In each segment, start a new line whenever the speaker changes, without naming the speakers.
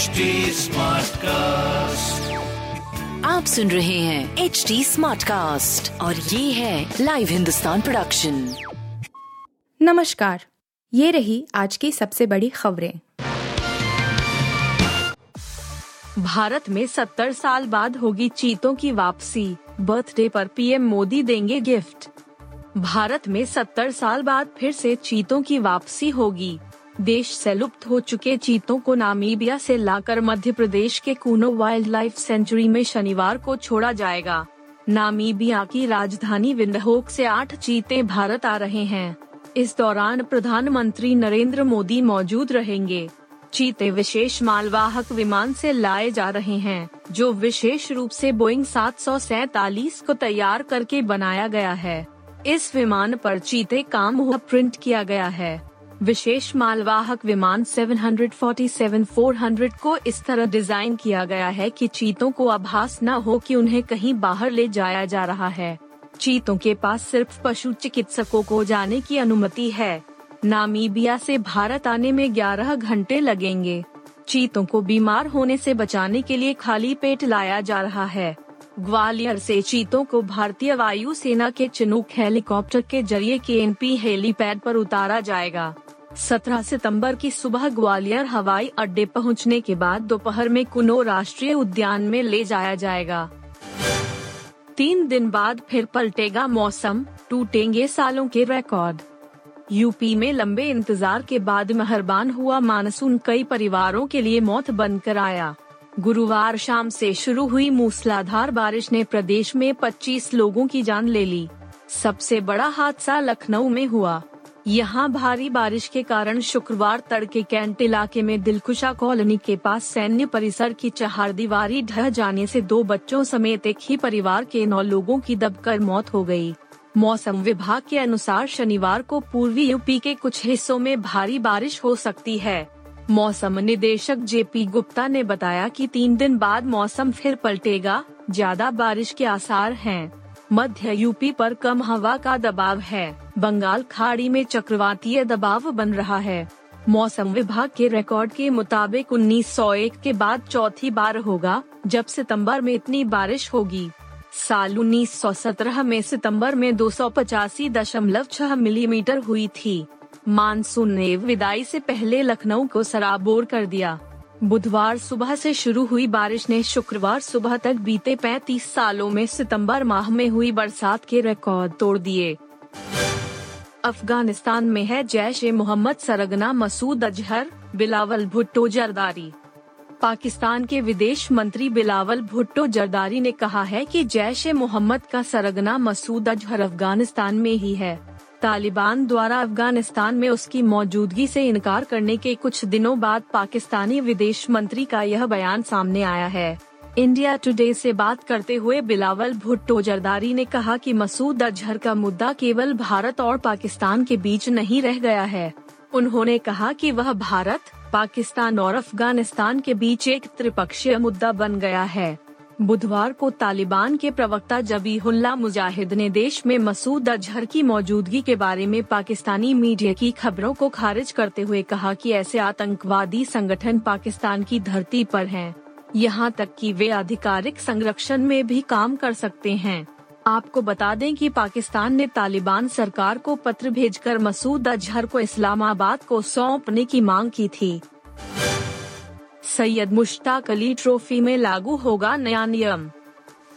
HD cast
आप सुन रहे हैं एच डी स्मार्ट कास्ट और ये है लाइव हिंदुस्तान प्रोडक्शन
नमस्कार ये रही आज की सबसे बड़ी खबरें।
भारत में 70 साल बाद होगी चीतों की वापसी बर्थडे पर पीएम मोदी देंगे गिफ्ट। भारत में 70 साल बाद फिर से चीतों की वापसी होगी। देश से लुप्त हो चुके चीतों को नामीबिया से लाकर मध्य प्रदेश के कूनो वाइल्ड लाइफ सेंचुरी में शनिवार को छोड़ा जाएगा। नामीबिया की राजधानी विंडहोक से आठ चीते भारत आ रहे हैं। इस दौरान प्रधानमंत्री नरेंद्र मोदी मौजूद रहेंगे। चीते विशेष मालवाहक विमान से लाए जा रहे हैं, जो विशेष रूप से बोइंग सात को तैयार करके बनाया गया है। इस विमान पर चीते काम हुआ प्रिंट किया गया है। विशेष मालवाहक विमान 747-400 को इस तरह डिज़ाइन किया गया है कि चीतों को आभास न हो कि उन्हें कहीं बाहर ले जाया जा रहा है। चीतों के पास सिर्फ़ पशु चिकित्सकों को जाने की अनुमति है। नामीबिया से भारत आने में 11 घंटे लगेंगे। चीतों को बीमार होने से बचाने के लिए खाली पेट लाया जा रहा है। ग्वालियर से चीतों को भारतीय वायु सेना के चिनूक हेलीकॉप्टर के ज़रिए के एन पी हेलीपैड पर उतारा जाएगा। 17 सितंबर की सुबह ग्वालियर, हवाई अड्डे पहुँचने के बाद दोपहर में कुनो राष्ट्रीय उद्यान में ले जाया जाएगा। तीन दिन बाद फिर पलटेगा मौसम, टूटेंगे सालों के रिकॉर्ड यूपी में लंबे इंतज़ार के बाद मेहरबान हुआ मानसून, कई परिवारों के लिए मौत बनकर आया गुरुवार शाम से शुरू हुई मूसलाधार बारिश ने प्रदेश में 25 लोगों की जान ले ली। सबसे बड़ा हादसा लखनऊ में हुआ। यहाँ भारी बारिश के कारण शुक्रवार तड़के कैंट इलाके में दिलकुशा कॉलोनी के पास सैन्य परिसर की चहार दीवारी ढह जाने से दो बच्चों समेत एक ही परिवार के नौ लोगों की दबकर मौत हो गई। मौसम विभाग के अनुसार शनिवार को पूर्वी यूपी के कुछ हिस्सों में भारी बारिश हो सकती है मौसम निदेशक जेपी गुप्ता ने बताया कि तीन दिन बाद मौसम फिर पलटेगा, ज़्यादा बारिश के आसार हैं। मध्य यूपी पर कम हवा का दबाव है। बंगाल खाड़ी में चक्रवातीय दबाव बन रहा है। मौसम विभाग के रिकॉर्ड के मुताबिक 1901 के बाद चौथी बार होगा, जब सितंबर में इतनी बारिश होगी। साल 1917 में सितंबर में दो मिलीमीटर हुई थी। मानसून ने विदाई से पहले लखनऊ को सराबोर कर दिया। बुधवार सुबह से शुरू हुई बारिश ने शुक्रवार सुबह तक बीते 35 सालों में सितंबर माह में हुई बरसात के रिकॉर्ड तोड़ दिए। अफ़गानिस्तान में है जैश ए मोहम्मद सरगना मसूद अजहर, बिलावल भुट्टो जरदारी। पाकिस्तान के विदेश मंत्री बिलावल भुट्टो जरदारी ने कहा है कि जैश ए मोहम्मद का सरगना मसूद अजहर अफ़गानिस्तान में ही है। तालिबान द्वारा अफ़गानिस्तान में उसकी मौजूदगी से इनकार करने के कुछ दिनों बाद पाकिस्तानी विदेश मंत्री का यह बयान सामने आया है। इंडिया टुडे से बात करते हुए बिलावल भुट्टो जरदारी ने कहा कि मसूद अजहर का मुद्दा केवल भारत और पाकिस्तान के बीच नहीं रह गया है। उन्होंने कहा कि वह भारत, पाकिस्तान और अफ़गानिस्तान के बीच एक त्रिपक्षीय मुद्दा बन गया है। बुधवार को तालिबान के प्रवक्ता जबीहुल्ला मुजाहिद ने देश में मसूद अजहर की मौजूदगी के बारे में पाकिस्तानी मीडिया की खबरों को खारिज करते हुए कहा कि ऐसे आतंकवादी संगठन पाकिस्तान की धरती पर हैं। यहाँ तक कि वे आधिकारिक संरक्षण में भी काम कर सकते हैं आपको बता दें कि पाकिस्तान ने तालिबान सरकार को पत्र भेजकर मसूद अजहर को इस्लामाबाद को सौंपने की मांग की थी सैयद मुश्ताक अली ट्रॉफी में लागू होगा नया नियम।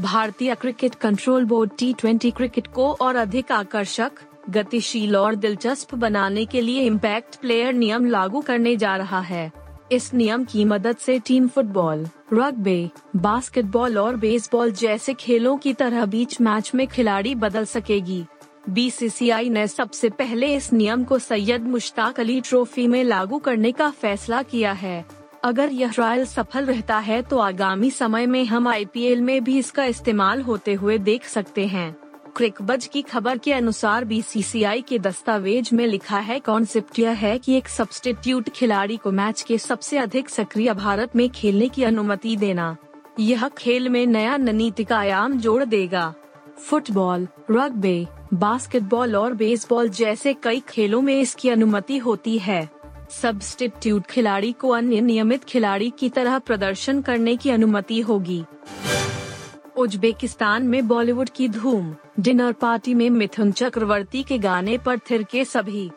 भारतीय cricket control board T cricket को और अधिक आकर्षक, गतिशील और दिलचस्प बनाने के लिए इम्पैक्ट प्लेयर नियम लागू करने जा रहा है। इस नियम की मदद से टीम फुटबॉल रग्बी बास्केटबॉल और बेसबॉल जैसे खेलों की तरह बीच मैच में खिलाड़ी बदल सकेगी। बीसीसीआई ने सबसे पहले इस नियम को सैयद मुश्ताक अली ट्रॉफी में लागू करने का फैसला किया है। अगर यह ट्रायल सफल रहता है तो आगामी समय में हम आईपीएल में भी इसका इस्तेमाल होते हुए देख सकते हैं। क्रिकबज की खबर के अनुसार बीसीसीआई के दस्तावेज़ में लिखा है कॉन्सेप्ट यह है कि एक सब्सटीट्यूट खिलाड़ी को मैच के सबसे अधिक सक्रिय भारत में खेलने की अनुमति देना। यह खेल में नया रणनीतिक आयाम जोड़ देगा। फुटबॉल, रग्बी, बास्केटबॉल और बेसबॉल जैसे कई खेलों में इसकी अनुमति होती है। सब्सटीट्यूट खिलाड़ी को अन्य नियमित खिलाड़ी की तरह प्रदर्शन करने की अनुमति होगी। उज्बेकिस्तान में बॉलीवुड की धूम डिनर पार्टी में मिथुन चक्रवर्ती के गाने पर थिरके सभी।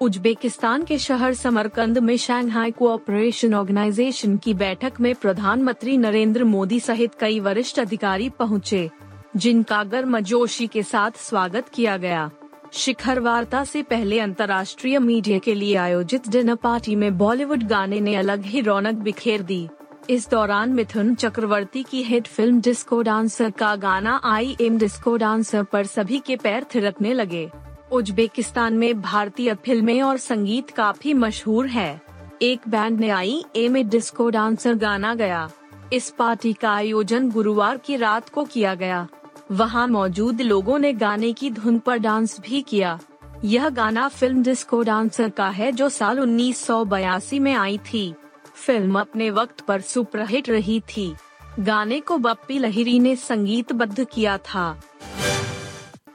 उज्बेकिस्तान के शहर समरकंद में शंघाई कोऑपरेशन ऑर्गेनाइजेशन की बैठक में प्रधानमंत्री नरेंद्र मोदी सहित कई वरिष्ठ अधिकारी पहुँचे, जिनका गर्मजोशी के साथ स्वागत किया गया। शिखर वार्ता से पहले अंतर्राष्ट्रीय मीडिया के लिए आयोजित डिनर पार्टी में बॉलीवुड गाने ने अलग ही रौनक बिखेर दी। इस दौरान मिथुन चक्रवर्ती की हिट फ़िल्म डिस्को डांसर का गाना आई एम डिस्को डांसर पर सभी के पैर थिरकने लगे। उज्बेकिस्तान में भारतीय फ़िल्में और संगीत काफ़ी मशहूर है। एक बैंड ने I am a disco dancer गाना गया। इस पार्टी का आयोजन गुरुवार की रात को किया गया। वहाँ मौजूद लोगों ने गाने की धुन पर डांस भी किया। यह गाना फ़िल्म डिस्को डांसर का है जो साल उन्नीस सौ बयासी में आई थी। फ़िल्म अपने वक्त पर सुपरहिट रही थी। गाने को बप्पी लहिरी ने संगीतबद्ध किया था।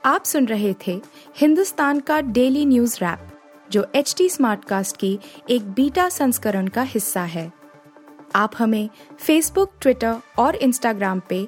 आप सुन रहे थे हिंदुस्तान का डेली न्यूज़ रैप, जो एच टी स्मार्ट कास्ट की एक बीटा संस्करण का हिस्सा है। आप हमें फेसबुक ट्विटर और इंस्टाग्राम पे